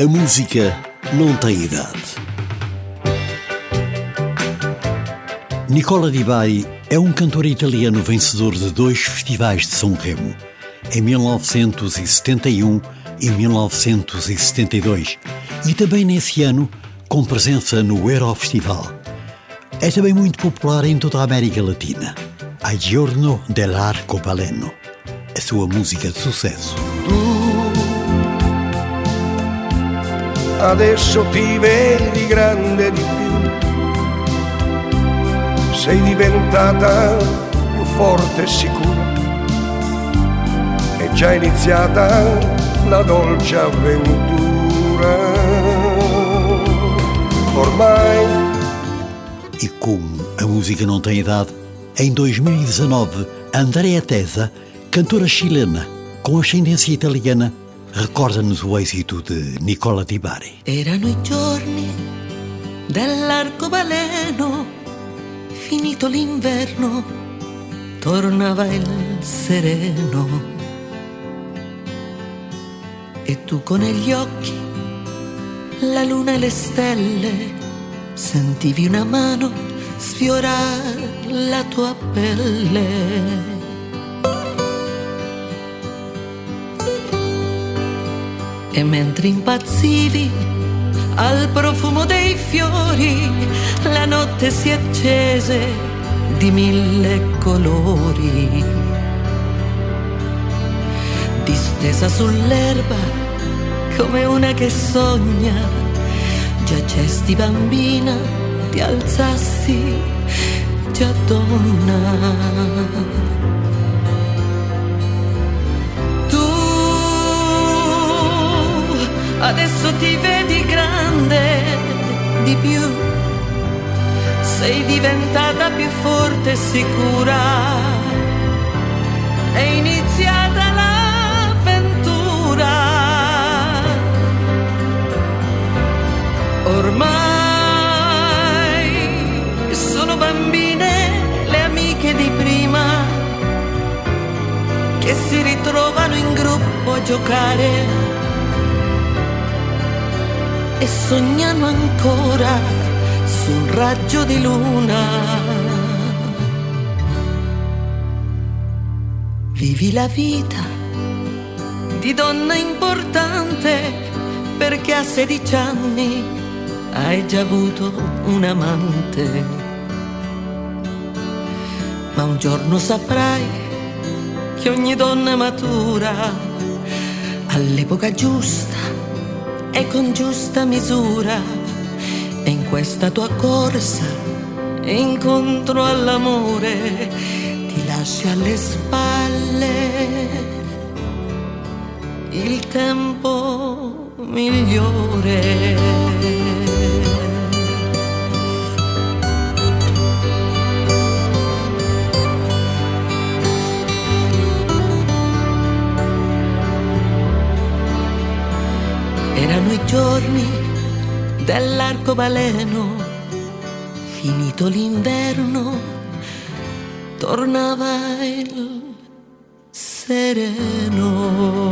A música não tem idade. Nicola Di Bari é um cantor italiano vencedor de dois festivais de São Remo, em 1971 e 1972, e também nesse ano com presença no Eurofestival. É também muito popular em toda a América Latina. A Giorno dell'Arcobaleno, a sua música de sucesso. Adesso ti vedi grande di più, sei diventata più forte e sicura, è già iniziata la dolce avventura. Ormai. E como a música não tem idade, em 2019, Andrea Tesa, cantora chilena com ascendência italiana, Ricorda-nos o êxito de Nicola Di Bari. Erano i giorni dell'arcobaleno, finito l'inverno, tornava il sereno. E tu con negli occhi la luna e le stelle, sentivi una mano sfiorare la tua pelle E mentre impazzivi al profumo dei fiori, la notte si accese di mille colori. Distesa sull'erba come una che sogna, già gesti bambina, ti alzassi già donna. Di più, sei diventata più forte e sicura, è iniziata l'avventura. Ormai sono bambine le amiche di prima che si ritrovano in gruppo a giocare e sognano ancora sul raggio di luna. Vivi la vita di donna importante perché a 16 anni hai già avuto un amante. Ma un giorno saprai che ogni donna matura all'epoca giusta e con giusta misura e in questa tua corsa incontro all'amore ti lasci alle spalle il tempo migliore. Giorni dell'arcobaleno, finito l'inverno, tornava il sereno.